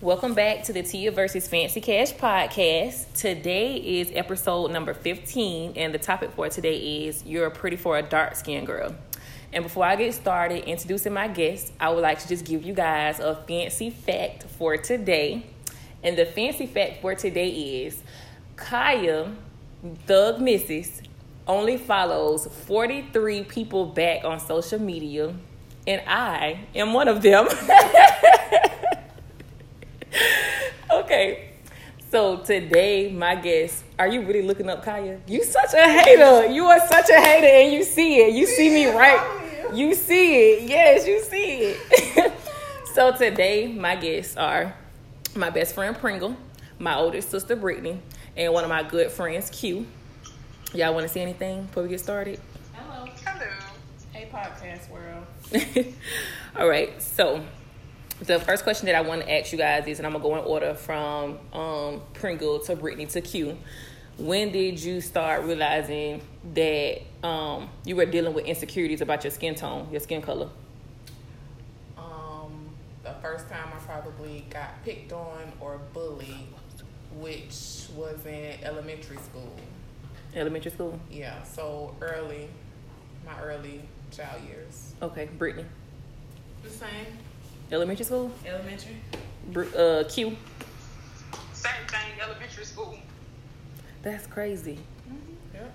Welcome back to the Tia versus Fancy Cash podcast. Today is episode number 15, and the topic for today is You're pretty for a dark skinned girl. And before I get started introducing my guests, I would like to just give you guys a fancy fact for today. And the fancy fact for today is Kaya, Thug Mrs., only follows 43 people back on social media, and I am one of them. okay. So today, my guest, are you really looking up Kaya? You such a hater. You are such a hater, and you see it. You see me right. You see it. Yes, you see it. so today, my guests are my best friend Pringle, my older sister Brittany, and one of my good friends Q. Y'all want to see anything before we get started? Hello. Hello. Hey, podcast world. All right. So the first question that I want to ask you guys is, and I'm gonna go in order from um, Pringle to Brittany to Q. When did you start realizing that um, you were dealing with insecurities about your skin tone, your skin color? Um, the first time I probably got picked on or bullied, which was in elementary school. Elementary school. Yeah, so early, my early child years. Okay, Brittany. The same. Elementary school. Elementary. Br- uh, Q. Same thing. Elementary school. That's crazy. Yep.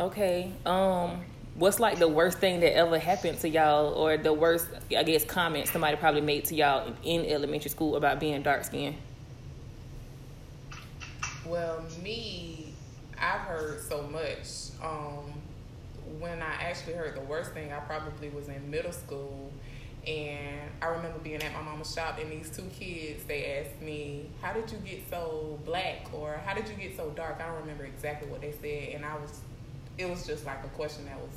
Okay. Um, what's like the worst thing that ever happened to y'all, or the worst, I guess, comment somebody probably made to y'all in elementary school about being dark skinned? Well, me, I've heard so much. Um, when I actually heard the worst thing, I probably was in middle school. And I remember being at my mama's shop, and these two kids, they asked me, How did you get so black? Or how did you get so dark? I don't remember exactly what they said. And I was, it was just like a question that was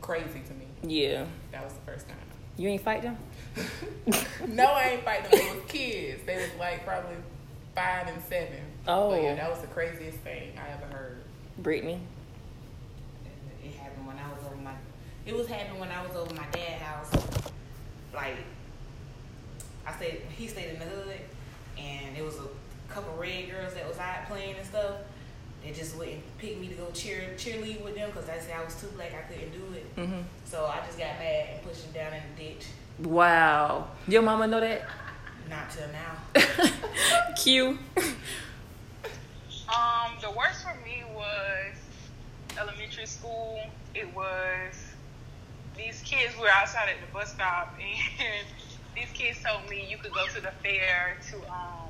crazy to me. Yeah. That was the first time. You ain't fight them? no, I ain't fighting them. They was kids. They was like probably five and seven. Oh. But yeah, that was the craziest thing I ever heard. Brittany. It happened when I was over my. It was happening when I was over my dad's house. Like, I stayed. He stayed in the hood, and it was a couple red girls that was out playing and stuff. They just wouldn't pick me to go cheer cheerlead with them because I said I was too black. I couldn't do it. Mm-hmm. So I just got mad and pushed them down in the ditch. Wow. Your mama know that? Not till now. Q. Um, the worst for me was elementary school. It was these kids were outside at the bus stop, and these kids told me you could go to the fair to um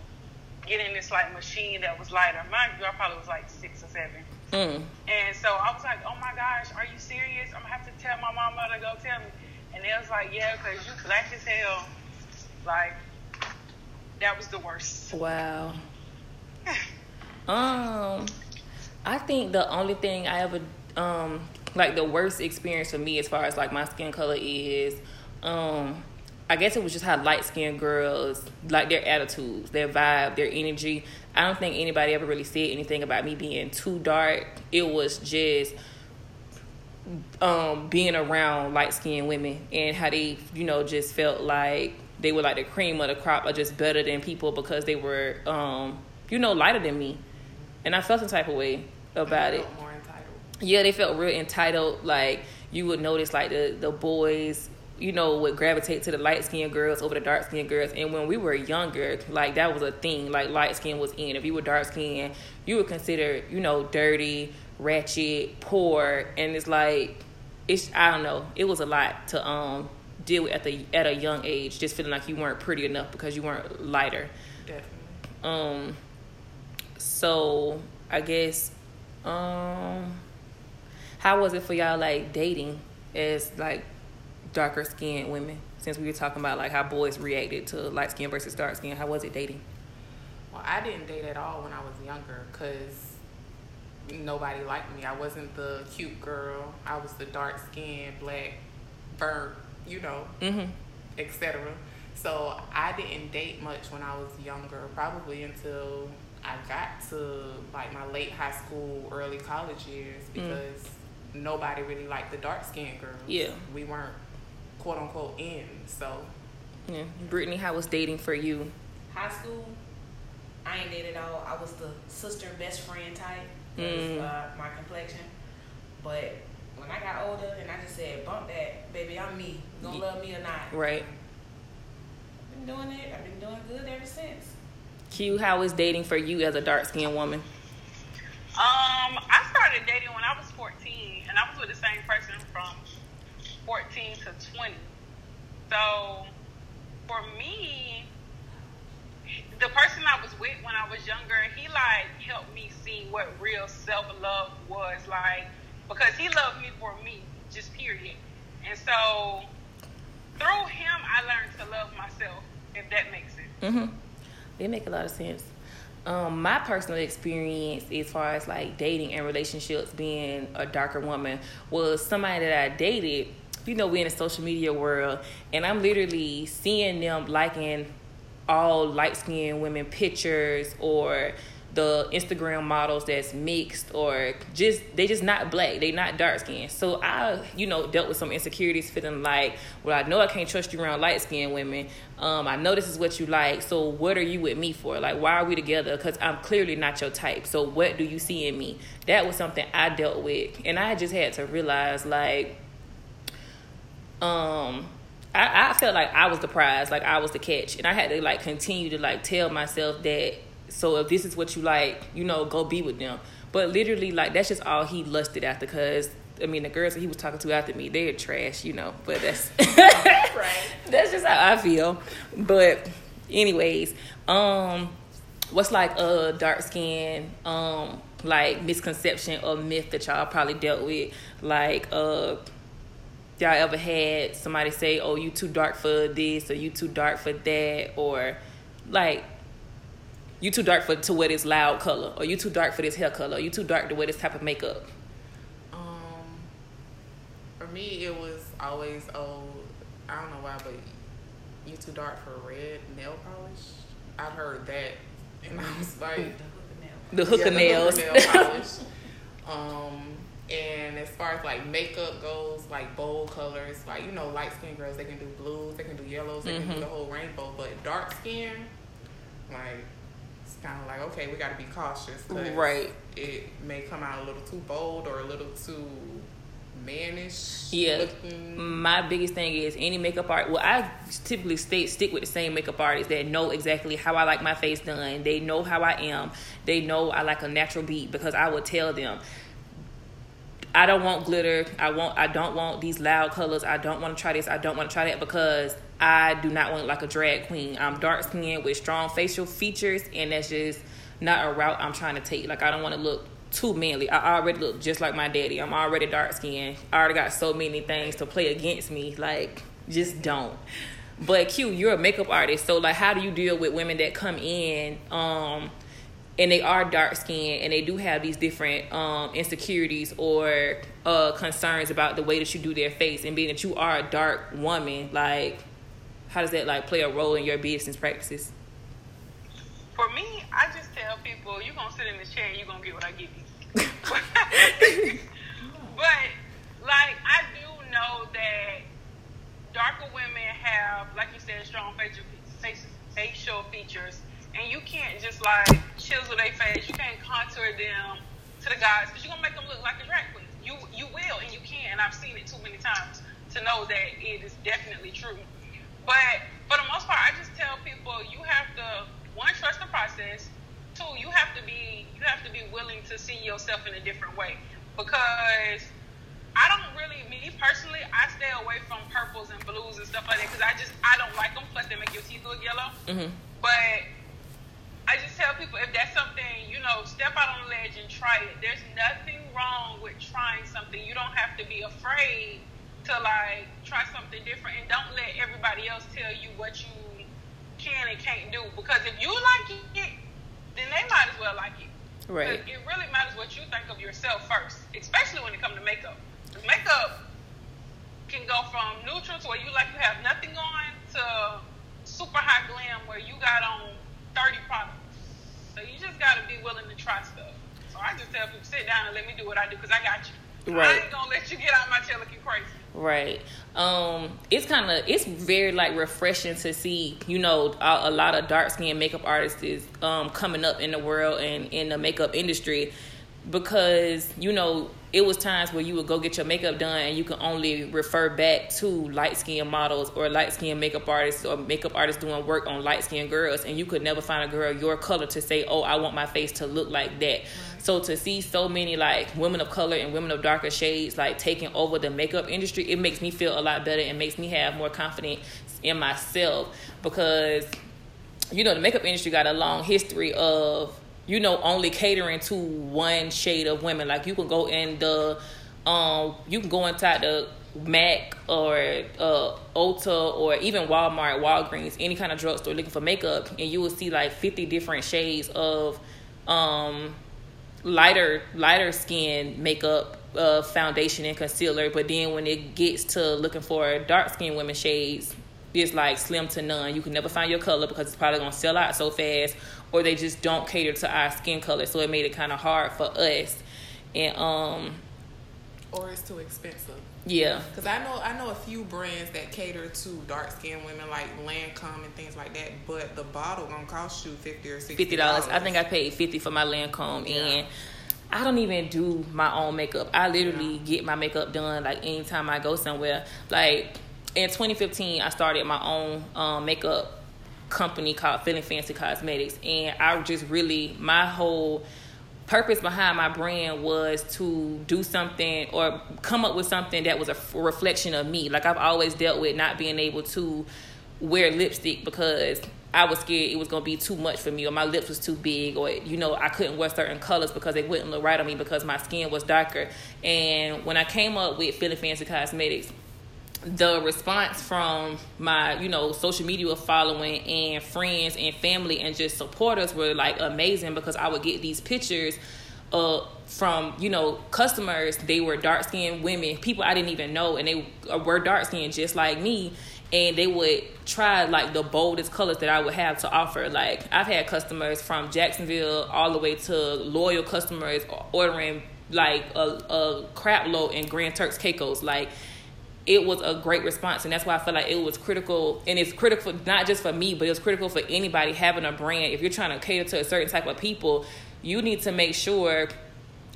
get in this like machine that was lighter. Mind you, I probably was like six or seven. Mm. And so I was like, oh my gosh, are you serious? I'm gonna have to tell my mama to go tell me. And they was like, yeah, because you black as hell. Like, that was the worst. Wow. Um, I think the only thing I ever um like the worst experience for me as far as like my skin color is um I guess it was just how light skinned girls like their attitudes, their vibe, their energy. I don't think anybody ever really said anything about me being too dark. It was just um being around light skinned women and how they, you know, just felt like they were like the cream of the crop or just better than people because they were um, you know, lighter than me. And I felt some type of way about it. Felt more entitled. Yeah, they felt real entitled. Like you would notice, like the the boys, you know, would gravitate to the light skinned girls over the dark skinned girls. And when we were younger, like that was a thing. Like light skin was in. If you were dark skinned, you were considered, you know, dirty, ratchet, poor. And it's like, it's I don't know. It was a lot to um deal with at the at a young age. Just feeling like you weren't pretty enough because you weren't lighter. Definitely. Um, so I guess, um, how was it for y'all like dating as like darker skinned women? Since we were talking about like how boys reacted to light skin versus dark skin, how was it dating? Well, I didn't date at all when I was younger because nobody liked me. I wasn't the cute girl. I was the dark skinned, black, burnt, you know, Mm-hmm. etc. So I didn't date much when I was younger, probably until I got to like my late high school, early college years because nobody really liked the dark skinned girls. Yeah. We weren't quote unquote in. So Yeah, Brittany, how was dating for you? high school, I ain't dated at all. I was the sister best friend type. Mm. Uh, my complexion. But when I got older and I just said, bump that, baby, I'm me. You gonna love me or not? Right. I've been doing it. I've been doing good ever since. Q, how is dating for you as a dark skinned woman? Um, I started dating when I was 14, and I was with the same person from 14 to 20. So, for me, the person I was with when I was younger, he like helped me see what real self love was like because he loved me for me, just period. And so, through him, I learned to love myself. If that makes sense. Mm-hmm. They make a lot of sense. Um, my personal experience as far as like dating and relationships being a darker woman was somebody that I dated. You know, we're in the social media world, and I'm literally seeing them liking all light skinned women pictures or the Instagram models that's mixed or just they just not black, they not dark skinned. So I, you know, dealt with some insecurities feeling like, well, I know I can't trust you around light skinned women. Um, I know this is what you like. So what are you with me for? Like why are we together? Because I'm clearly not your type. So what do you see in me? That was something I dealt with. And I just had to realize like um I, I felt like I was the prize, like I was the catch. And I had to like continue to like tell myself that so if this is what you like, you know, go be with them. But literally, like that's just all he lusted after. Cause I mean, the girls that he was talking to after me, they're trash, you know. But that's Right. that's just how I feel. But anyways, um, what's like a dark skin um like misconception or myth that y'all probably dealt with? Like uh y'all ever had somebody say, "Oh, you too dark for this," or "You too dark for that," or like you too dark for to wear this loud color, or you too dark for this hair color, or you too dark to wear this type of makeup. Um, for me, it was always oh, I don't know why, but you too dark for red nail polish. I'd heard that, and I was like, The hooker yeah, the nails. hooker nail polish. Um, and as far as like makeup goes, like bold colors, like you know, light skinned girls they can do blues, they can do yellows, they can Mhm. do the whole rainbow. But dark skin, like it's kind of like okay, we got to be cautious. Right. It may come out a little too bold or a little too mannish. Yeah. looking. My biggest thing is any makeup art. Well, I typically stay stick with the same makeup artists that know exactly how I like my face done. They know how I am. They know I like a natural beat because I will tell them. I don't want glitter. I want. I don't want these loud colors. I don't want to try this. I don't want to try that because I do not want like a drag queen. I'm dark skinned with strong facial features, and that's just not a route I'm trying to take. Like I don't want to look too manly. I already look just like my daddy. I'm already dark skinned. I already got so many things to play against me. Like just don't. But Q, you're a makeup artist, so like, how do you deal with women that come in? Um, and they are dark skinned and they do have these different um, insecurities or uh, concerns about the way that you do their face and being that you are a dark woman like how does that like play a role in your business practices For me, I just tell people, you're going to sit in this chair and you're going to get what I give you. but, like, I do know that darker women have, like you said, strong facial, facial, facial features. And you can't just, like, chisel their face. You can't contour them to the guys because you're going to make them look like a drag queen. You, you will, and you can. And I've seen it too many times to know that it is definitely true. But for the most part, I just tell people you have to one trust the process. Two, you have to be you have to be willing to see yourself in a different way because I don't really me personally I stay away from purples and blues and stuff like that because I just I don't like them. Plus, they make your teeth look yellow. mm-hmm. But I just tell people if that's something, you know, step out on the ledge and try it. There's nothing wrong with trying something. You don't have to be afraid to like try something different and don't let everybody else tell you what you can and can't do. Because if you like it, then they might as well like it. right It really matters what you think of yourself first, especially when it comes to makeup. makeup can go from neutral to where you like you have nothing on to super high glam where you got on 30 products. So you just got to be willing to try stuff. So I just tell people sit down and let me do what I do because I got you. I Right. ain't gonna let you get out my tail looking crazy. Right. Um, it's kind of it's very like refreshing to see you know a, a lot of dark skinned makeup artists is um coming up in the world and in the makeup industry because you know it was times where you would go get your makeup done and you could only refer back to light skinned models or light skinned makeup artists or makeup artists doing work on light skinned girls and you could never find a girl your color to say oh i want my face to look like that. So to see so many like women of color and women of darker shades like taking over the makeup industry it makes me feel a lot better and makes me have more confidence in myself because you know the makeup industry got a long history of you know, only catering to one shade of women. Like you can go in the, um, you can go inside the Mac or uh, Ulta or even Walmart, Walgreens, any kind of drugstore looking for makeup, and you will see like fifty different shades of, um, lighter lighter skin makeup, uh, foundation and concealer. But then when it gets to looking for dark skin women shades, it's like slim to none. You can never find your color because it's probably gonna sell out so fast, or they just don't cater to our skin color. So it made it kind of hard for us, and um, or it's too expensive. Yeah, because I know I know a few brands that cater to dark skinned women like Lancome and things like that, but the bottle gonna cost you fifty or sixty. Fifty dollars. I think I paid fifty for my Lancome, yeah. and I don't even do my own makeup. I literally yeah. get my makeup done like anytime I go somewhere. Like in 2015, I started my own um, makeup company called Feeling Fancy Cosmetics, and I just really my whole purpose behind my brand was to do something or come up with something that was a reflection of me. Like I've always dealt with not being able to wear lipstick because I was scared it was gonna be too much for me, or my lips was too big, or you know I couldn't wear certain colors because they wouldn't look right on me because my skin was darker. And when I came up with Feeling Fancy Cosmetics, the response from my you know social media following and friends and family and just supporters were like amazing because I would get these pictures uh from you know customers they were dark skinned women people I didn't even know and they were dark skinned just like me and they would try like the boldest colors that I would have to offer. Like I've had customers from Jacksonville all the way to loyal customers ordering like a, a crap load in Grand Turks Caicos. Like it was a great response and that's why i feel like it was critical and it's critical not just for me but it's critical for anybody having a brand. If you're trying to cater to a certain type of people you need to make sure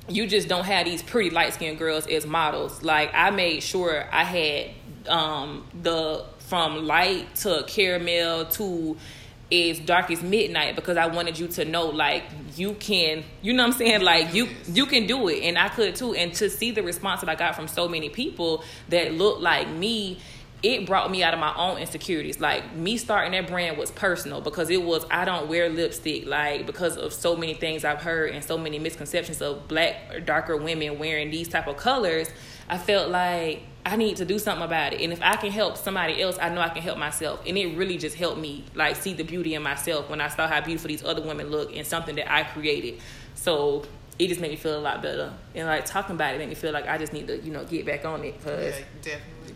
you just don't have these pretty light skinned girls as models. Like i made sure i had um the from light to caramel to is dark as midnight because I wanted you to know like you can you know what I'm saying like you you can do it and I could too and to see the response that I got from so many people that look like me it brought me out of my own insecurities. Like me starting that brand was personal because it was I don't wear lipstick like because of so many things I've heard and so many misconceptions of black or darker women wearing these type of colors. I felt like I need to do something about it. And if I can help somebody else, I know I can help myself. And it really just helped me like see the beauty in myself when I saw how beautiful these other women look and something that I created. So it just made me feel a lot better. And like talking about it made me feel like I just need to, you know, get back on it because yeah,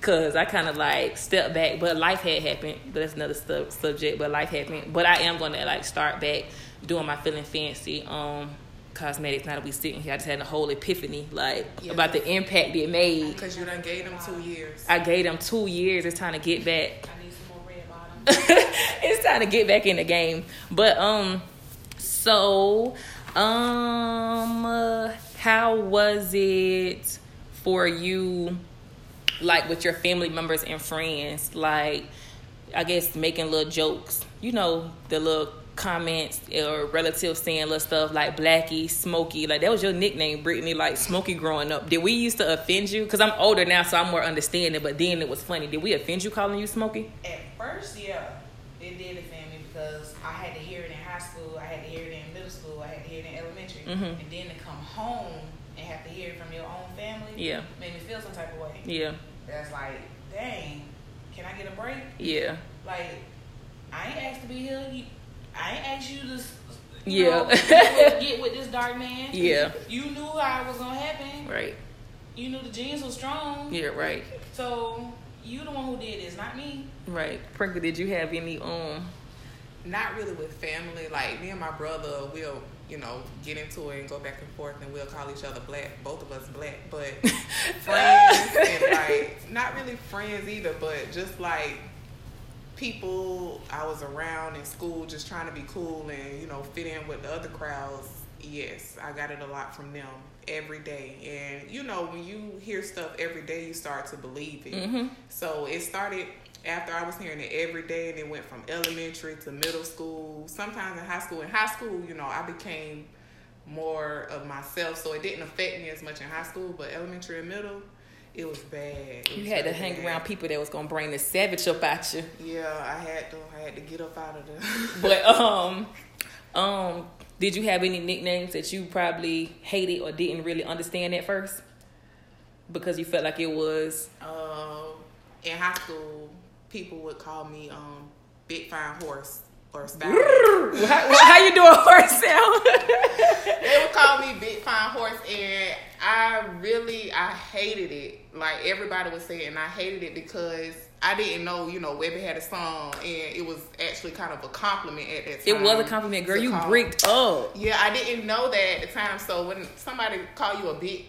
Cause I kind of like stepped back, but life had happened. But that's another sub- subject. But life happened. But I am gonna like start back doing my feeling fancy. Um, cosmetics. Now that we sitting here, I just had a whole epiphany, like yeah. about the impact it made. Because you done gave them two years. I gave them two years. It's time to get back. I need some more red bottom. it's time to get back in the game. But um, so um, uh, how was it for you? Like with your family members and friends, like I guess making little jokes, you know, the little comments or relatives saying little stuff like Blackie, Smokey. Like that was your nickname, Brittany. Like Smokey growing up. Did we used to offend you? Because I'm older now, so I'm more understanding. But then it was funny. Did we offend you calling you Smokey? At first, yeah, it did offend me because I had to hear it in high school. I had to hear it in middle school. I had to hear it in elementary, mm-hmm. and then to come home and have to hear it from your own family. Yeah, made me feel some type of way. Yeah, that's like, dang, can I get a break? Yeah, like I ain't asked to be here. I ain't asked you to. You yeah. Know, get, with, get with this dark man. Yeah. You knew how it was gonna happen. Right. You knew the genes were strong. Yeah. Right. So you the one who did this, not me. Right. Pringle, did you have any um? Not really with family. Like me and my brother, we'll you know, get into it and go back and forth, and we'll call each other black. Both of us black, but friends and like not really friends either, but just like people I was around in school, just trying to be cool and you know fit in with the other crowds. Yes, I got it a lot from them every day, and you know when you hear stuff every day, you start to believe it. Mm-hmm. So it started after I was hearing it every day, and it went from elementary to middle school. Sometimes in high school. In high school, you know, I became more of myself, so it didn't affect me as much in high school. But elementary and middle, it was bad. It You was had to hang bad. around people that was gonna bring the savage up at you. Yeah, I had to. I had to get up out of there. But um, um, did you have any nicknames that you probably hated or didn't really understand at first? Because you felt like it was um, in high school, people would call me um, Big Fine Horse or how, how you doing horse sound? they would call me Big Fine Horse, and I really I hated it. Like everybody was saying, and I hated it because I didn't know, you know, Webbie had a song, and it was actually kind of a compliment at that time. it was a compliment, girl. You call- bricked up. Yeah, I didn't know that at the time. So when somebody call you a big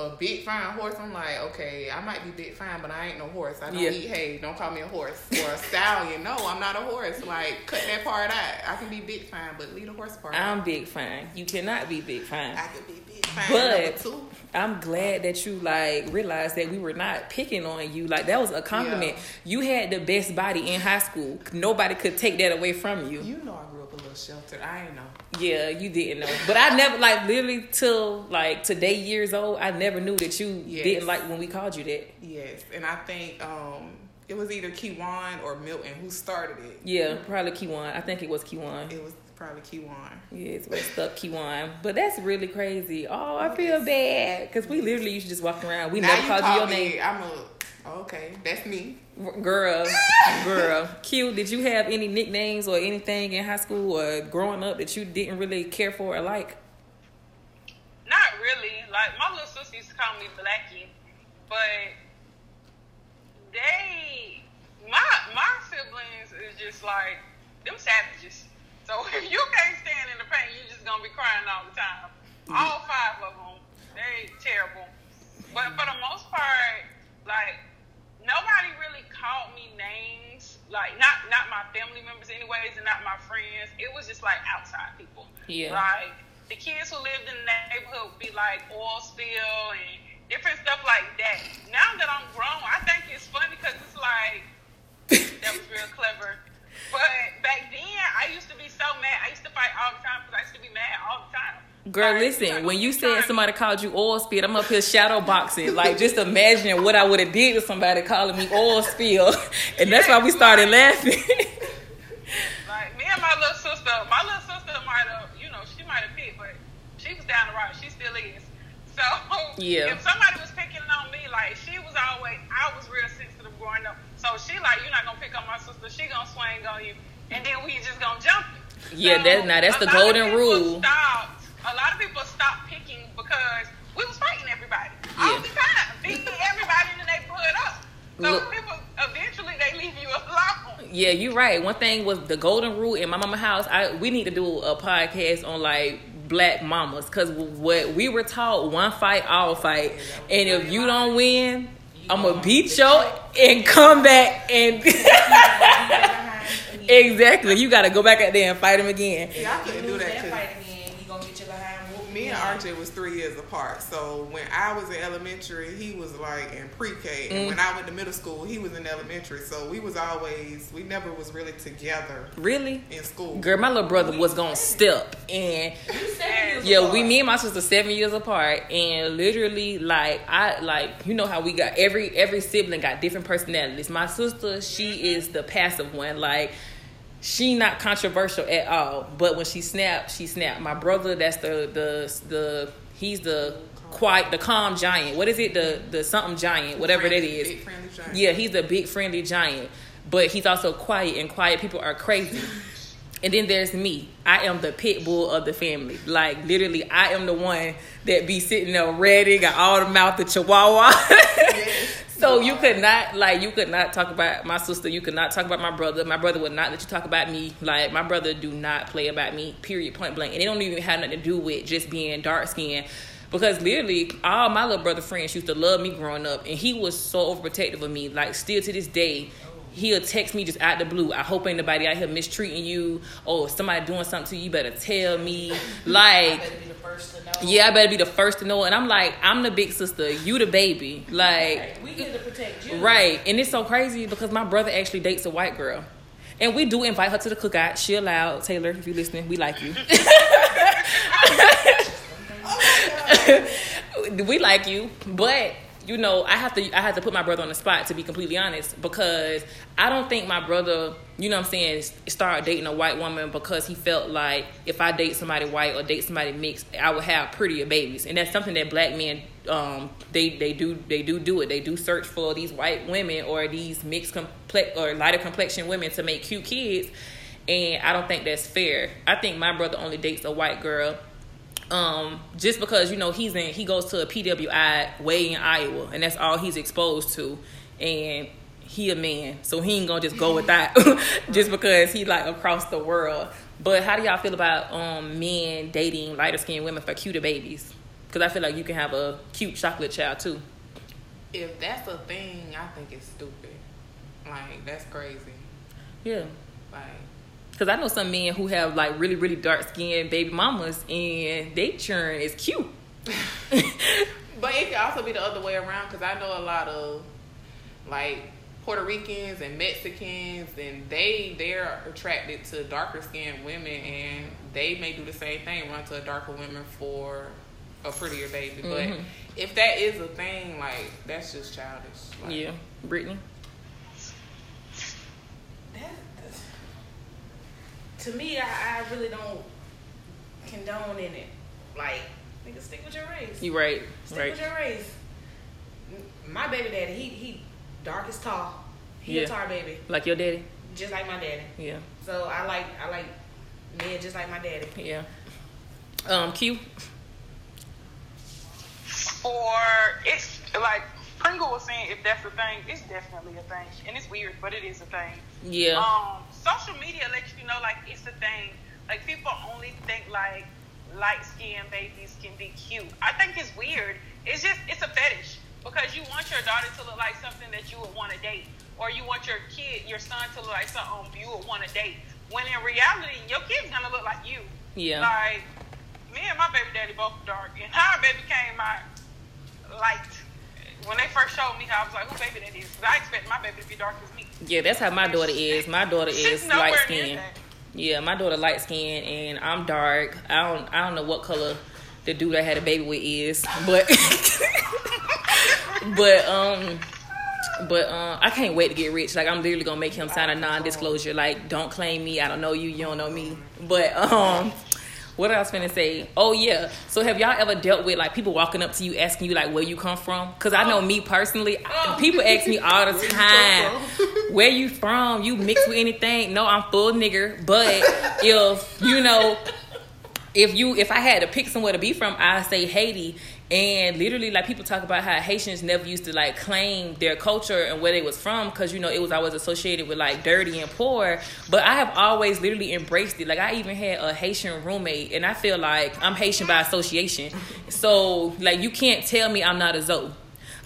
a big fine horse, I'm like, okay, I might be big fine, but I ain't no horse. I don't Yeah. eat hay. Don't call me a horse or a stallion. No, I'm not a horse. Like cut that part out. I can be big fine, but leave the horse part. I'm big fine. You cannot be big fine. I could be big fine. But-. I'm glad that you like realized that we were not picking on you. Like that was a compliment. Yeah. You had the best body in high school. Nobody could take that away from you. You know I grew up a little sheltered. I ain't know. Yeah, you didn't know. But I never like literally till like today years old, I never knew that you Yes. didn't like when we called you that. Yes, and I think um it was either Kiwan or Milton who started it. Yeah, probably Kiwan. I think it was Kiwan. It was probably Kiwan. Yes, what's up, Kiwan? But that's really crazy. Oh, I feel bad because we literally used to just walk around. We now never you called call you your me. name, I'm a okay. That's me. girl. Girl, Q. Did you have any nicknames or anything in high school or growing up that you didn't really care for or like? Not really. Like my little sister used to call me Blackie, but they, my my siblings is just like them savages. So if you can't stand in the pain, you're just gonna be crying all the time. All five of them, they terrible. But for the most part, like nobody really called me names. Like not not my family members, anyways, and not my friends. It was just like outside people. Yeah. Like the kids who lived in the neighborhood would be like oil spill and different stuff like that. Now that I'm grown, I think it's funny because it's like that was real clever. But back then, I used to be so mad. I used to fight all the time because I used to be mad all the time. Girl, listen, when you said somebody called you oil spill, I'm up here shadow boxing. Like, just imagine what I would have did to somebody calling me oil spill. And that's why we started laughing. Like me and my little sister, my little sister might have, you know, she might have picked, but she was down the road. She still is. So Yeah. if somebody was picking on me, like she was always, I was real sensitive growing up. So she like, you're not gonna pick on my sister. She gonna swing on you, and then we just gonna jump it. Yeah, So, that- now that's the golden rule. A lot of people stopped picking because we was fighting everybody all Yeah. the time, beating everybody in the neighborhood up. So Look- people eventually they leave you alone. Yeah, you're right. One thing was the golden rule in my mama house. I we need to do a podcast on like black mamas because what we were taught: one fight, all fight, and if you don't win, I'm gonna beat you and come back and exactly. You got to go back out there and fight him again. Yeah, I couldn't do that. that 'cause fight again, you gonna get your behind whooped. Me and RJ was three years apart. So when I was in elementary, he was like in pre-K, and Mm. when I went to middle school, he was in elementary. So we was always, we never was really together Really, in school. girl, my little brother was gonna step and. You seven years Yeah, apart. we me and my sister seven years apart, and literally like I like you know how we got every every sibling got different personalities. My sister, she is the passive one, like she not controversial at all. But when she snapped, she snapped. My brother, that's the the the he's the quiet, the calm giant. What is it? The the something giant, whatever that Friendly- is. friendly giant. Yeah, he's a big friendly giant, but he's also quiet, and quiet people are crazy. And then there's me. I am the pit bull of the family. Like literally, I am the one that be sitting there ready, got all the mouth of chihuahua. So you could not like you could not talk about my sister. You could not talk about my brother. My brother would not let you talk about me. Like my brother do not play about me. Period. Point blank. And it don't even have nothing to do with just being dark skinned. Because literally, all my little brother friends used to love me growing up, and he was so overprotective of me. Like still to this day, he'll text me just out the blue. I hope ain't nobody out here mistreating you. Oh, or somebody doing something to you, you better tell me. Like better be the first to know. yeah, I better be the first to know. And I'm like, I'm the big sister, you the baby. Like, Right. We here to protect you. right. And it's so crazy because my brother actually dates a white girl. And we do invite her to the cookout. She allowed. Taylor, if you're listening, we like you. we like you, but you know, I have to I have to put my brother on the spot to be completely honest because I don't think my brother, you know what I'm saying, started dating a white woman because he felt like if I date somebody white or date somebody mixed, I would have prettier babies. And that's something that black men um they they do they do do it. They do search for these white women or these mixed complex or lighter complexion women to make cute kids. And I don't think that's fair. I think my brother only dates a white girl um, just because you know he's in he goes to a PWI way in Iowa and that's all he's exposed to. And he a man so he ain't gonna just go with that just because he like across the world. But how do y'all feel about um men dating lighter skinned women for cuter babies? Because I feel like you can have a cute chocolate child too. If that's a thing, I think it's stupid. Like that's crazy. yeah. Like because I know some men who have like really really dark skinned baby mamas and they churn is cute But it could also be the other way around because I know a lot of like Puerto Ricans and Mexicans, and they they're attracted to darker skinned women, and they may do the same thing, run to a darker woman for a prettier baby. Mhm. But if that is a thing, like that's just childish. Like, yeah Brittany That, to me, I, I really don't condone in it. Like, nigga, stick with your race. you right stick right with your race. My baby daddy, he he dark as tall. He Yeah. a tar baby, like your daddy just like my daddy. yeah So I like I like men just like my daddy. Yeah. Um, Q. Or it's like Pringle was saying, if that's a thing, it's definitely a thing, and it's weird, but it is a thing. Yeah. Um, social media lets you know like it's a thing. Like people only think like light skinned babies can be cute. I think it's weird. It's just it's a fetish because you want your daughter to look like something that you would want to date, or you want your kid, your son, to look like something you would want to date. When in reality, your kid's gonna look like you. Yeah. Like me and my baby daddy both dark, and her baby came out light. When they first showed me, I was like, "Who baby that is?" 'Cause I expect my baby to be dark as me. Yeah, that's how my daughter is. My daughter is light skinned. Yeah, my daughter light skinned and I'm dark. I don't I don't know what color the dude I had a baby with is, but but um but um I can't wait to get rich. Like I'm literally gonna make him sign a non-disclosure. Like don't claim me. I don't know you. You don't know me. But um. What else finna say? Oh yeah. So have y'all ever dealt with like people walking up to you asking you like where you come from? Cause I know me personally, I- people ask me all the time, where you from? You mix with anything? No, I'm full nigger. But if you know, if you if I had to pick somewhere to be from, I say Haiti. And literally, like people talk about how Haitians never used to like claim their culture and where they was from because you know it was always associated with like dirty and poor. But I have always literally embraced it. Like I even had a Haitian roommate, and I feel like I'm Haitian by association. So like you can't tell me I'm not a Zoe.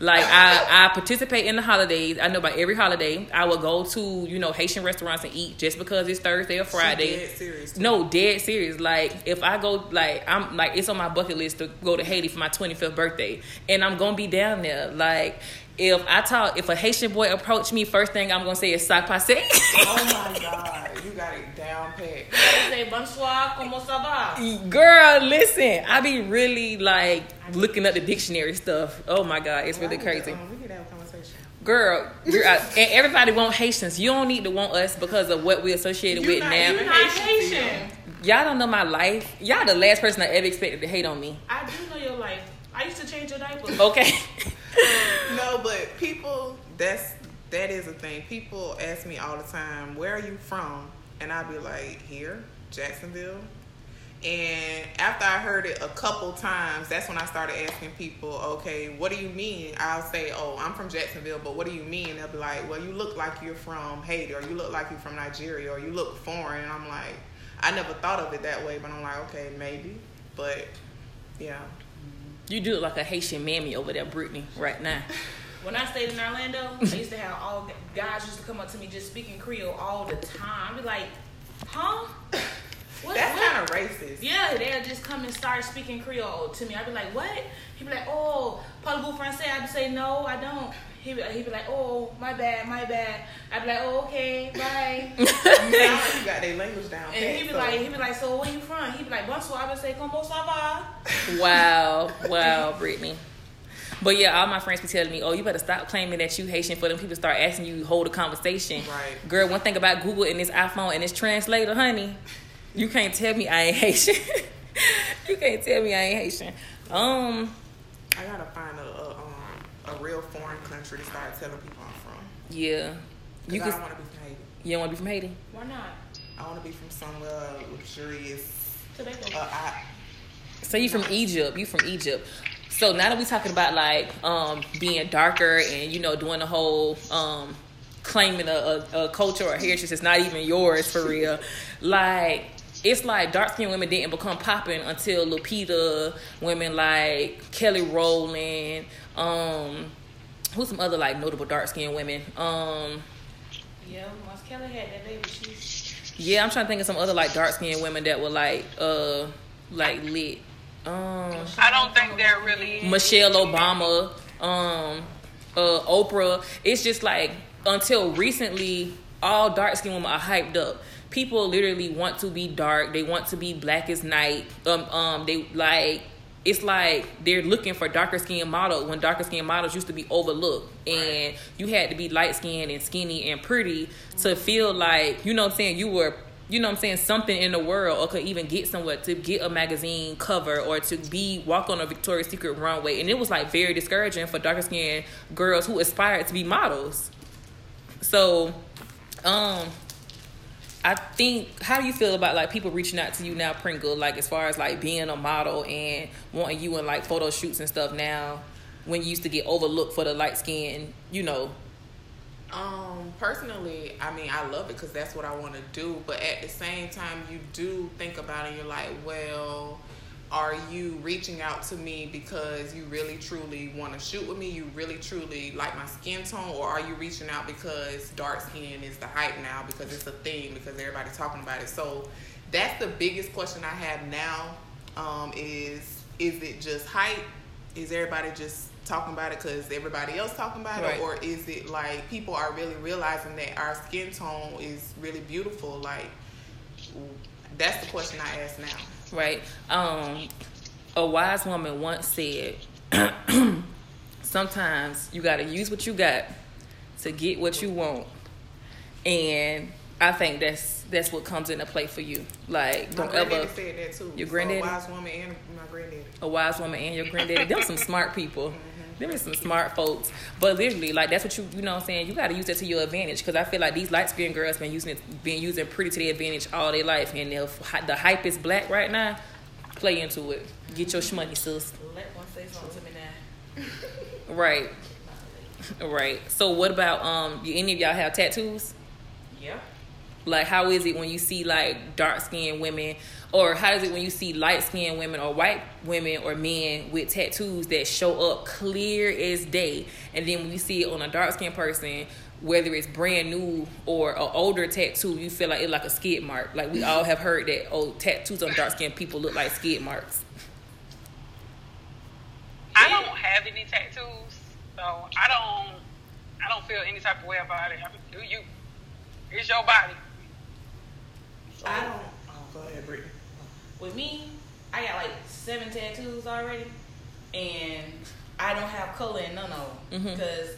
Like I, I participate in the holidays. I know by every holiday I will go to you know Haitian restaurants and eat just because it's Thursday or Friday. dead. No, dead serious. Like if I go, like I'm like it's on my bucket list to go to Haiti for my 25th birthday, and I'm gonna be down there. Like if I talk, if a Haitian boy approach me, first thing I'm gonna say is sac passe. Oh my god, you got it down pat. Say bonsoir, como ça va? Girl, listen, I be really like looking up the dictionary stuff. Oh my god, it's really crazy. could- um, we could have a conversation. Girl, you're out, and everybody want Haitians. You don't need to want us because of what we associated You're with not now. You're not Haitian, Haitian. Y'all don't know my life. Y'all the last person I ever expected to hate on me. I do know your life. I used to change your diapers. Okay. No, but people, that's that is a thing. People ask me all the time, "Where are you from?" And I'll be like, "Here, Jacksonville." And after I heard it a couple times, that's when I started asking people, okay, what do you mean? I'll say, oh, I'm from Jacksonville, but what do you mean? They'll be like, well, you look like you're from Haiti, or you look like you're from Nigeria, or you look foreign. And I'm like, I never thought of it that way, but I'm like, okay, maybe. But yeah. You do look like a Haitian mammy over there, Brittany, right now. When I stayed in Orlando, I used to have all guys used to come up to me just speaking Creole all the time. I'd be like, huh? What, That's kind of racist. Yeah, they'll just come and start speaking Creole to me. I'd be like, what? He'd be like, oh, parlez-vous français? I'd say, no, I don't. He'd be, he'd be like, oh, my bad, my bad. I'd be like, oh, okay, bye. now you got their language down. and pat, he'd be so- like, he'd be like, so where you from? He'd be like, bonsoir. I would say, como ça va? Wow, wow, Brittany. But yeah, all my friends be telling me, "Oh, you better stop claiming that you Haitian." For them people start asking you, hold a conversation. Right. Girl, one thing about Google and this iPhone and this translator, honey, you can't tell me I ain't Haitian. you can't tell me I ain't Haitian. Um, I gotta find a, a um a real foreign country to start telling people I'm from. yeah, Cause you I can. don't want to be from Haiti. You don't want to be from Haiti? Why not? I want to be from somewhere luxurious. Tobago. Uh, I, So you from Egypt? You from Egypt? So now that we talking about like um being darker and you know doing the whole um claiming a, a, a culture or heritage that's not even yours for real, like it's like dark skinned women didn't become popping until Lupita, women like Kelly Rowland, um, who's some other like notable dark skinned women, um. Yeah, once Kelly had that baby, she's Yeah, I'm trying to think of some other like dark skinned women that were like uh like lit. Um I don't think they're really. Michelle Obama, um, uh, Oprah. It's just like until recently, all dark skinned women are hyped up. People literally want to be dark. They want to be black as night. Um, um, they like. It's like they're looking for darker skinned models when darker skinned models used to be overlooked, and you had to be light skinned and skinny and pretty to feel like you know what I'm saying you were you know what I'm saying, something in the world or could even get somewhere to get a magazine cover or to be walk on a Victoria's Secret runway. And it was like very discouraging for darker skinned girls who aspired to be models. So, um, I think how do you feel about like people reaching out to you now, Pringle, like as far as like being a model and wanting you in like photo shoots and stuff now when you used to get overlooked for the light skin, you know. Um, personally, I mean, I love it because that's what I want to do. But at the same time, you do think about it. You're like, well, are you reaching out to me because you really truly want to shoot with me? You really truly like my skin tone, or are you reaching out because dark skin is the hype now because it's a thing because everybody's talking about it? So that's the biggest question I have now. Um, is is it just hype? Is everybody just talking about it because everybody else talking about Right. it, or is it like people are really realizing that our skin tone is really beautiful? Like that's the question I ask now. right? Um, a wise woman once said, "Sometimes you got to use what you got to get what you want," and I think that's that's what comes into play for you. Like, My don't ever said that too. Your So, granddaddy? a wise woman, and my granddaddy. a wise woman and your granddaddy. Them some smart people. Mm-hmm. Them is some smart folks. But literally, like that's what you you know what I'm saying. You got to use that to your advantage because I feel like these light skinned girls been using it, been using pretty to their advantage all their life. And if hi- the hype is black right now, play into it. Get your shmoney, sis. let one say something to me now. Right, right. So what about um? You, any of y'all have tattoos? Yeah. Like, how is it when you see like dark skinned women, or how is it when you see light skinned women or white women or men with tattoos that show up clear as day, and then when you see it on a dark skinned person, whether it's brand new or an older tattoo, you feel like it's like a skid mark. Like we all have heard that oh, tattoos on dark skinned people look like skid marks. I don't have any tattoos, so I don't. I don't feel any type of way about it. I mean, do you? It's your body. So, I don't- Oh, go ahead, Brittany. With me, I got like seven tattoos already, and I don't have color in none of them because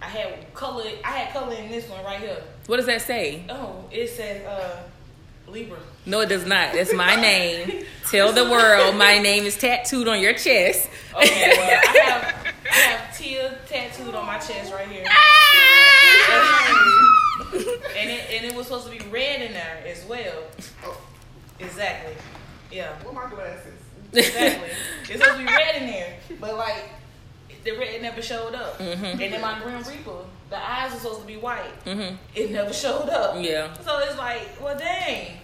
I had color. I had color in this one right here. What does that say? Oh, it says uh Libra. No, it does not. That's my name. Tell the world my name is tattooed on your chest. Okay, well I have I have Tia tattooed on my chest right here, and it and it was supposed to be red in there as well. Oh, Exactly. Yeah, What my glasses? exactly. it's supposed to be red in there, but like the red never showed up. Mhm. And then my Grim Reaper, the eyes were supposed to be white. Mhm. It never showed up. Yeah. So it's like, well, dang.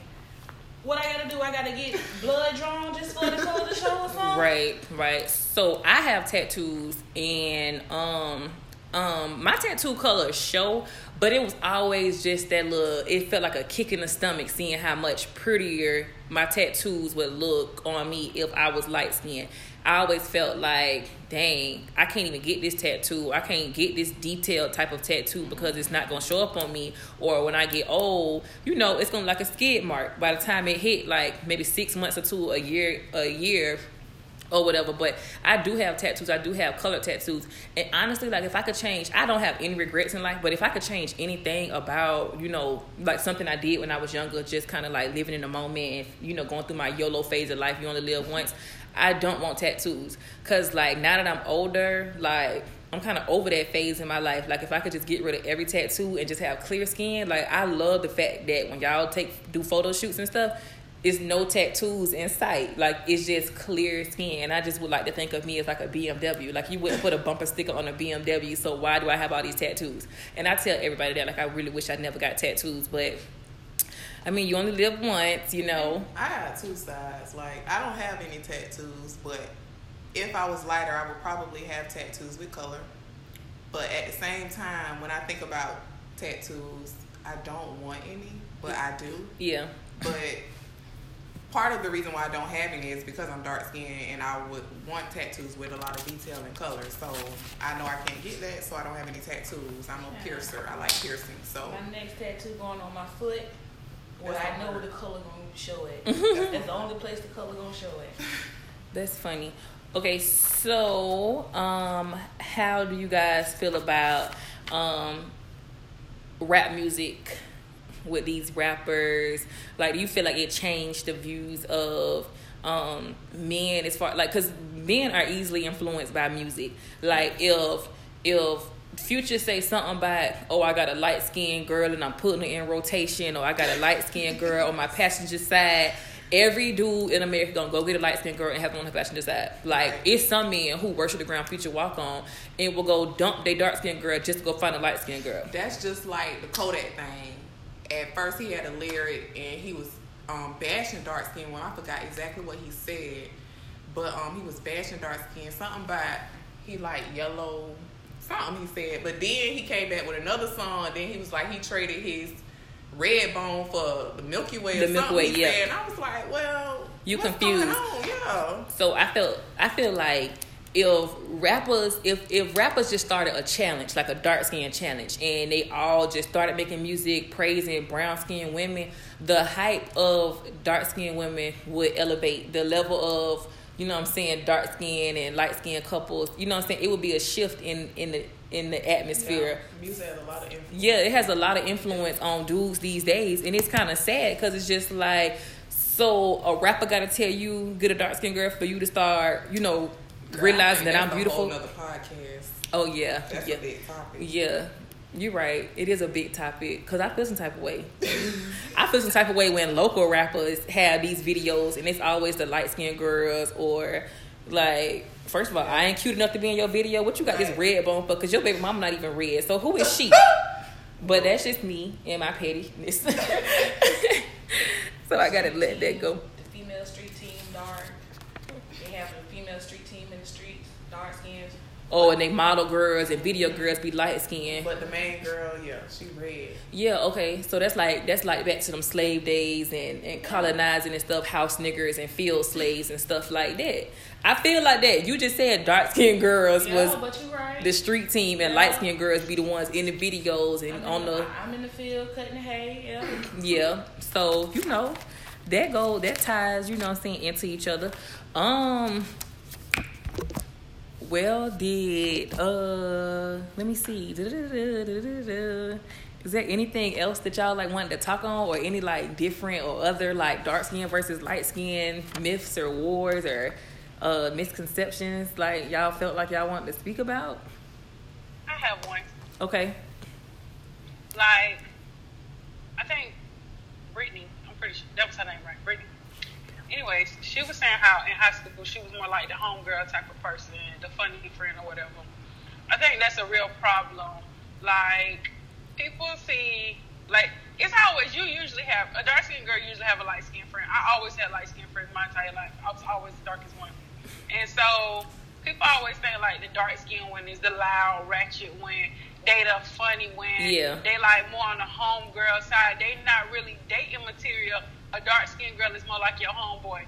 What I gotta do? I gotta get blood drawn just for the color to show or something. Right, right. So I have tattoos and um um my tattoo colors show, but it was always just that little it felt like a kick in the stomach seeing how much prettier my tattoos would look on me if I was light skinned. I always felt like, dang, I can't even get this tattoo. I can't get this detailed type of tattoo because it's not gonna show up on me. Or when I get old, you know, it's gonna like a skid mark. By the time it hit like maybe six months or two, a year, a year, or whatever. But I do have tattoos. I do have color tattoos. And honestly, like if I could change, I don't have any regrets in life. But if I could change anything about, you know, like something I did when I was younger, just kind of like living in the moment and you know going through my YOLO phase of life. You only live once. I don't want tattoos because like now that I'm older, like. I'm kind of over that phase in my life. Like if I could just get rid of every tattoo and just have clear skin, like I love the fact that when y'all take do photo shoots and stuff, it's no tattoos in sight. Like it's just clear skin. And I just would like to think of me as like a BMW. Like you wouldn't put a bumper sticker on a BMW. So why do I have all these tattoos? And I tell everybody that like I really wish I never got tattoos, but I mean you only live once, you know. I got two sides. Like I don't have any tattoos, but if I was lighter, I would probably have tattoos with color. But at the same time, when I think about tattoos, I don't want any, but I do. Yeah. But part of the reason why I don't have any is because I'm dark skinned and I would want tattoos with a lot of detail and color. So I know I can't get that, so I don't have any tattoos. I'm a piercer. I like piercing. So My next tattoo going on my foot, where That's I know all. the color gonna show it. that's, that's the only place the color gonna show it. That's funny. Okay, so um how do you guys feel about um rap music with these rappers? Like do you feel like it changed the views of um men as far like cuz men are easily influenced by music. Like if if Future say something about, oh, I got a light skinned girl and I'm putting her in rotation, or I got a light skinned girl on my passenger side. Every dude in America gonna go get a light skinned girl and have her on the passenger side. Like it's some men who worship the ground Future walk on and will go dump their dark skinned girl just to go find a light skinned girl. that's just like the Kodak thing. At first, he had a lyric and he was um, bashing dark skin. Well, I forgot exactly what he said, but um, he was bashing dark skin. Something about he like yellow. Something he said, but then he came back with another song. Then he was like he traded his red bone for the Milky Way. The or Milky something Way, he yeah. said. And I was like, well, You confused. Going on? Yeah. So I feel I feel like if rappers if if rappers just started a challenge like a dark skin challenge and they all just started making music praising brown skinned women, the hype of dark skinned women would elevate the level of you know what I'm saying dark skin and light skinned couples. You know what I'm saying? It would be a shift in in the in the atmosphere. Yeah. Music has a lot of influence. Yeah, it has a lot of influence on dudes these days, and it's kind of sad because it's just like, so a rapper got to tell you get a dark skinned girl for you to start, you know, Girl, realizing that I'm beautiful. whole podcast. Oh yeah, That's yeah, a big topic. yeah. You're right. It is a big topic because I feel some type of way. I feel some type of way when local rappers have these videos and it's always the light skinned girls or like. First of all, I ain't cute enough to be in your video. What you got this red bone for? Cause your baby mama not even red. So who is she? But that's just me and my pettiness. so I gotta let that go. The female street team, dark. They have the female street team in the streets, dark skins. Oh, and they model girls and video girls be light skinned. But the main girl, yeah, she red. Yeah, okay. So that's like that's like back to them slave days and, and colonizing and stuff, house niggers and field slaves and stuff like that. I feel like that. You just said dark skinned girls Yeah, was but you right. the street team and Yeah. light skinned girls be the ones in the videos I'm and on the I'm in the field cutting hay. Yeah. yeah. So, you know, that go that ties, you know what I'm saying, into each other. Um well did uh let me see. Is there anything else that y'all like wanted to talk on or any like different or other like dark skin versus light skin myths or wars or uh misconceptions like y'all felt like y'all wanted to speak about? I have one. Okay. Like, I think Brittany. I'm pretty sure that was her name, right? Brittany. Anyways, she was saying how in high school she was more like the homegirl type of person, the funny friend or whatever. I think that's a real problem. Like people see, like it's always you usually have a dark skinned girl usually have a light skinned friend. I always had light skinned friends my entire life. I was always the darkest one, and so people always think like the dark skinned one is the loud, ratchet one. They the funny one. Yeah. They like more on the homegirl side. They not really dating material. A dark skinned girl is more like your homeboy.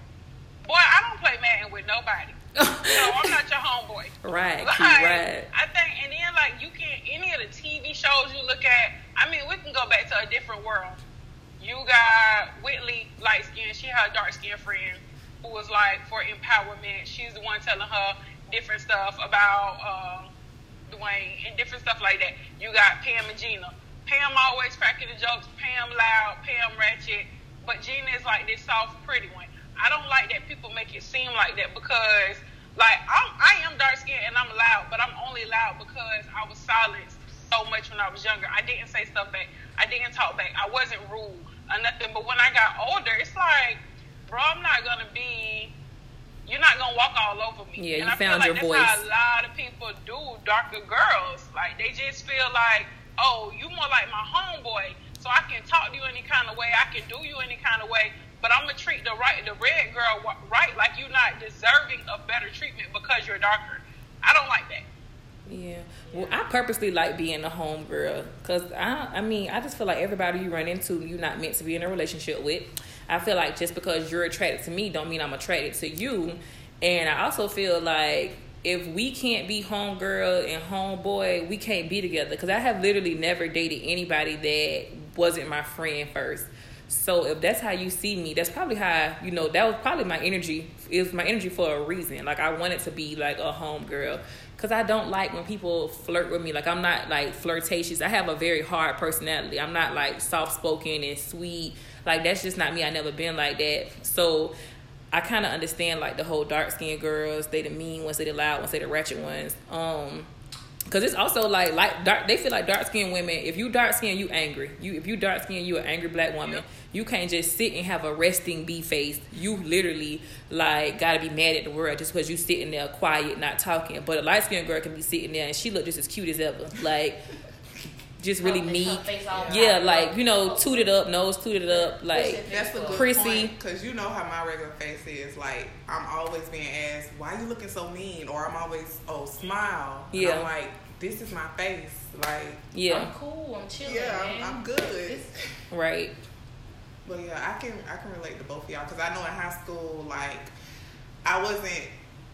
Boy, I don't play Madden with nobody. so I'm not your homeboy. Right, Like, right. I think, and then like you can any of the TV shows you look at. I mean, we can go back to a different world. You got Whitley, light skin. She had a dark skin friend who was like for empowerment. She's the one telling her different stuff about uh, Dwayne and different stuff like that. You got Pam and Gina. Pam always cracking the jokes. Pam loud. Pam ratchet. But Gina is like this soft, pretty one. I don't like that people make it seem like that because, like, I'm, I am dark skinned and I'm loud, but I'm only loud because I was silenced so much when I was younger. I didn't say stuff back. I didn't talk back. I wasn't rude or nothing. But when I got older, it's like, bro, I'm not gonna be. You're not gonna walk all over me. Yeah, and you I feel found like your that's voice. How a lot of people do darker girls. Like they just feel like, oh, you more like my homeboy, so I can talk to you any kind of way. I can do you any kind of way. But I'm gonna treat the right, the red girl right, like you're not deserving of better treatment because you're darker. I don't like that. Yeah. Well, I purposely like being a home girl because I, I mean, I just feel like everybody you run into, you're not meant to be in a relationship with. I feel like just because you're attracted to me, don't mean I'm attracted to you. And I also feel like if we can't be home girl and homeboy, we can't be together. Because I have literally never dated anybody that wasn't my friend first. So if that's how you see me, that's probably how you know that was probably my energy. It was my energy for a reason. Like I wanted to be like a home girl because I don't like when people flirt with me. Like I'm not like flirtatious. I have a very hard personality. I'm not like soft spoken and sweet. Like that's just not me. I never been like that. So I kind of understand like the whole dark skinned girls. They the mean ones. They the loud ones. They the ratchet ones. Um. Cause it's also like like dark. They feel like dark skinned women. If you dark skinned, you angry. You if you dark skinned, you an angry black woman. Yep. You can't just sit and have a resting bee face. You literally like gotta be mad at the world just because you sitting there quiet, not talking. But a light skinned girl can be sitting there and she look just as cute as ever. Like just really Oh, meek. Yeah, wide. like you know, tooted up, nose tooted up, like That's a good Prissy. point because you know how my regular face is. Like I'm always being asked, "Why are you looking so mean?" Or I'm always, "Oh, smile." And Yeah. I'm like, "This is my face." Like, yeah, I'm cool. I'm chilling. yeah. I'm, I'm good. right. But yeah, I can I can relate to both of y'all because I know in high school, like, I wasn't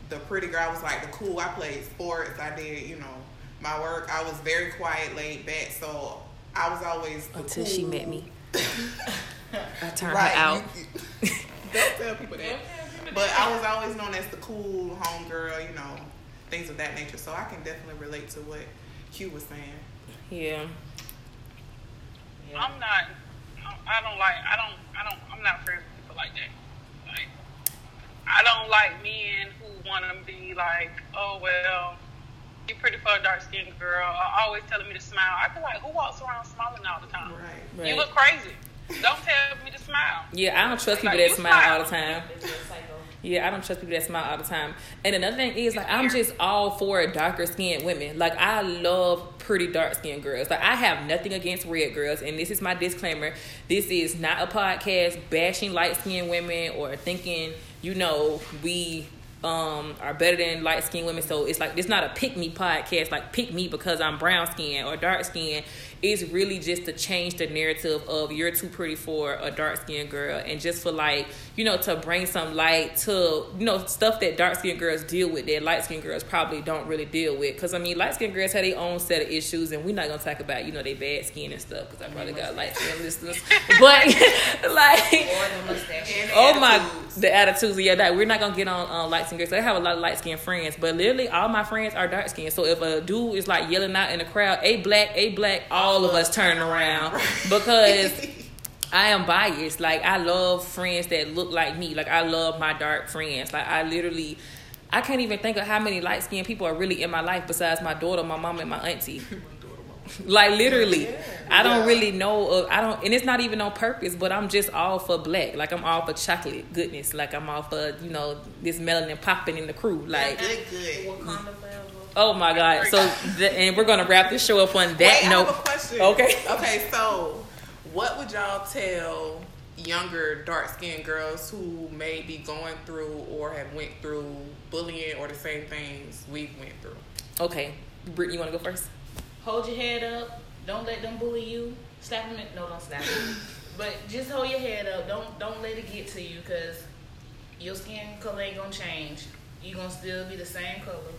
the pretty girl. I was like the cool. I played sports. I did, you know, my work. I was very quiet, laid back. So I was always the Until she met me, I turned Right. her out. you- you- don't tell people that. But I was always known as the cool home girl, you know, things of that nature. So I can definitely relate to what Q was saying. Yeah. Yeah. I'm not. I don't like. I don't. I don't. I'm not friends with people like that. Like, I don't like men who want to be like, oh well, you pretty for a dark skinned girl. Or always telling me to smile. I feel like who walks around smiling all the time? Right. Right. You look crazy. Don't tell me to smile. Yeah, I don't trust people Like, that you smile all the time. It's just psycho. Yeah, I don't trust people that smile all the time. And another thing is like I'm just all for darker skinned women. Like I love pretty dark skinned girls. Like I have nothing against red girls. And this is my disclaimer. This is not a podcast bashing light skinned women or thinking, you know, we um are better than light skinned women. So it's like it's not a pick me podcast, like pick me because I'm brown skinned or dark skinned. It's really just to change the narrative of you're too pretty for a dark skinned girl and just for like, you know, to bring some light to, you know, stuff that dark skinned girls deal with that light skinned girls probably don't really deal with. Because, I mean, light skinned girls have their own set of issues and we're not going to talk about, you know, they bad skin and stuff because I probably got light skinned listeners. But, like, Or the mustache. And Oh my, the attitudes. Yeah, that we're not gonna get on uh, light skin girls. I have a lot of light skinned friends, but literally all my friends are dark skinned. So if a dude is like yelling out in the crowd, "A black, a black," all of us turning around because I am biased. Like I love friends that look like me. Like I love my dark friends. Like I literally. I can't even think of how many light skinned people are really in my life besides my daughter, my mom, and my auntie. Like literally, Yeah. I don't Yeah. really know. Of, I don't, and it's not even on purpose. But I'm just all for black. Like I'm all for chocolate goodness. Like I'm all for you know this melanin popping in the crew. Like Good, good. Wakanda forever. oh my god. So the, and we're gonna wrap this show up on that Wait, I note. have a question. Okay. Okay, so what would y'all tell younger dark skinned girls who may be going through or have went through bullying or the same things we've went through? Okay, Brittany, you want to go first? Hold your head up. Don't let them bully you. Slap them. In, no, don't slap them. but just hold your head up. Don't don't let it get to you because your skin color ain't gonna change. You gonna still be the same color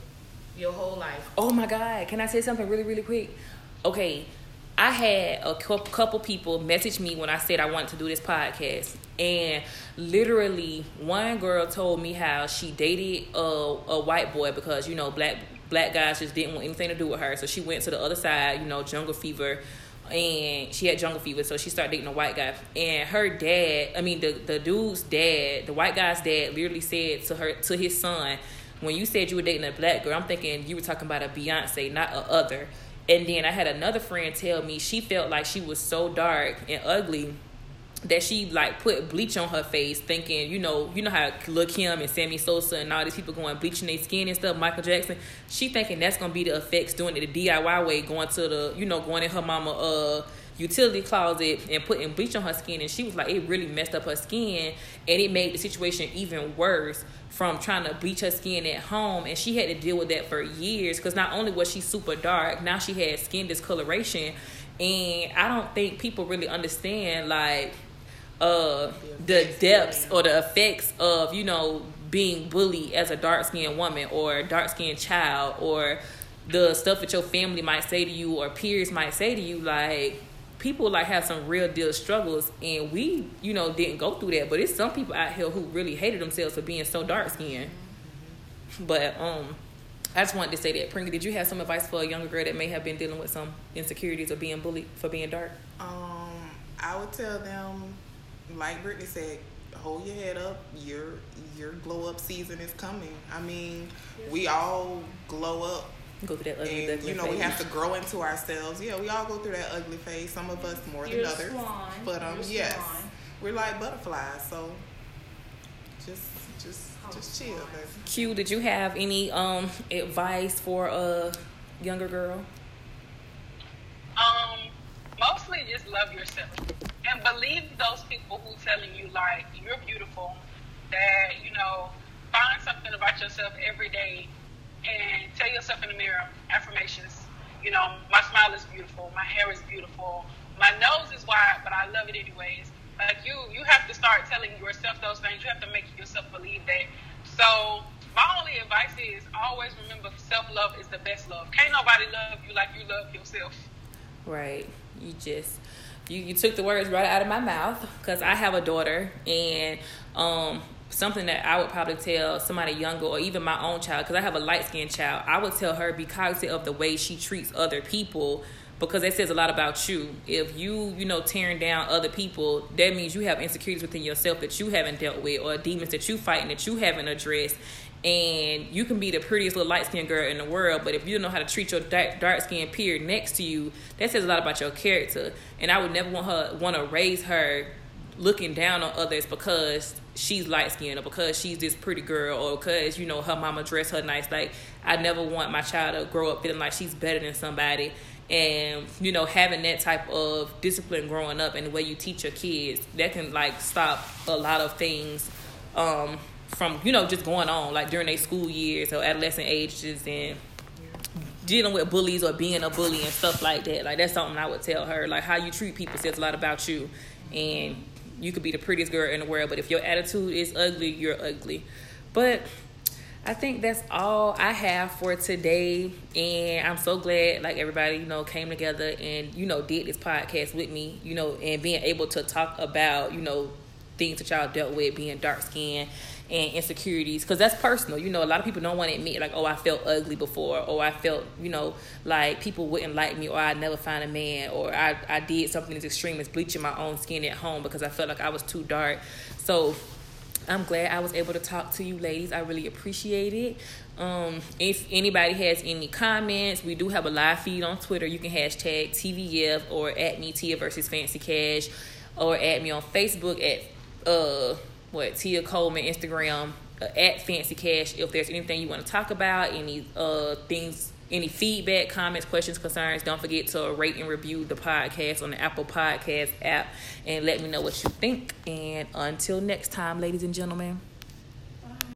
your whole life. Oh my God! Can I say something really, really quick? Okay, I had a couple people message me when I said I wanted to do this podcast, and literally one girl told me how she dated a, a white boy because you know black black guys just didn't want anything to do with her, so she went to the other side, you know, jungle fever. And she had jungle fever, so she started dating a white guy. And her dad, I mean, the, the dude's dad, the white guy's dad, literally said to her, to his son, when you said you were dating a black girl, I'm thinking you were talking about a Beyonce, not a other. And then I had another friend tell me she felt like she was so dark and ugly that she like put bleach on her face, thinking, you know, you know how Lil Kim and Sammy Sosa and all these people going bleaching their skin and stuff, Michael Jackson. She thinking that's gonna be the effects doing it the DIY way, going to the, you know, going in her mama uh utility closet and putting bleach on her skin and she was like it really messed up her skin and it made the situation even worse from trying to bleach her skin at home and she had to deal with that for years because not only was she super dark now she had skin discoloration and i don't think people really understand like uh the depths or the effects of you know being bullied as a dark skinned woman or dark skinned child or the stuff that your family might say to you or peers might say to you like people like have some real deal struggles and we you know didn't go through that but it's some people out here who really hated themselves for being so dark skinned but um I just wanted to say that. Pringle, did you have some advice for a younger girl that may have been dealing with some insecurities or being bullied for being dark? Um, I would tell them, like Brittany said, hold your head up. Your your glow up season is coming. I mean, we all glow up Go through that ugly, and ugly you know we have to grow into ourselves. Yeah, we all go through that ugly phase. Some of us more You're than others. swan. But um, You're yes, swan. we're like butterflies. So just just Oh, just chill, swan. baby. Q, did you have any um advice for a younger girl? Um, mostly just love yourself and believe those people who telling you like you're beautiful. That you know, find something about yourself every day and tell yourself in the mirror affirmations. You know, my smile is beautiful, my hair is beautiful, my nose is wide, but I love it anyways. Like you, you have to start telling yourself those things. You have to make yourself believe that. So my only advice is always remember self love is the best love. Can't nobody love you like you love yourself. Right. You just you, you took the words right out of my mouth because I have a daughter and um something that I would probably tell somebody younger or even my own child because I have a light skinned child I would tell her be cognizant of the way she treats other people because that says a lot about you if you you know tearing down other people that means you have insecurities within yourself that you haven't dealt with or demons that you fighting that you haven't addressed and you can be the prettiest little light skinned girl in the world, but if you don't know how to treat your dark, skinned peer next to you, that says a lot about your character. And I would never want her want to raise her looking down on others because she's light skinned or because she's this pretty girl or because you know her mama dressed her nice. Like I never want my child to grow up feeling like she's better than somebody. And you know, having that type of discipline growing up and the way you teach your kids, that can like stop a lot of things um, from you know just going on like during their school years or adolescent ages and dealing with bullies or being a bully and stuff like that. Like that's something I would tell her. Like how you treat people says a lot about you, and you could be the prettiest girl in the world, but if your attitude is ugly, you're ugly. But I think that's all I have for today, and I'm so glad like everybody you know came together and you know did this podcast with me, you know, and being able to talk about you know things that y'all dealt with being dark skinned and insecurities because that's personal you know a lot of people don't want to admit like oh i felt ugly before or i felt you know like people wouldn't like me or i'd never find a man or i, I did something as extreme as bleaching my own skin at home because i felt like i was too dark so I'm glad I was able to talk to you ladies. I really appreciate it. Um, if anybody has any comments, we do have a live feed on Twitter. You can hashtag TVF or at me Tia versus Fancy Cash, or at me on Facebook at uh what Tia Coleman Instagram uh, at Fancy Cash. If there's anything you want to talk about, any uh things, any feedback, comments, questions, concerns, don't forget to rate and review the podcast on the Apple Podcast app, and let me know what you think. And until next time, ladies and gentlemen.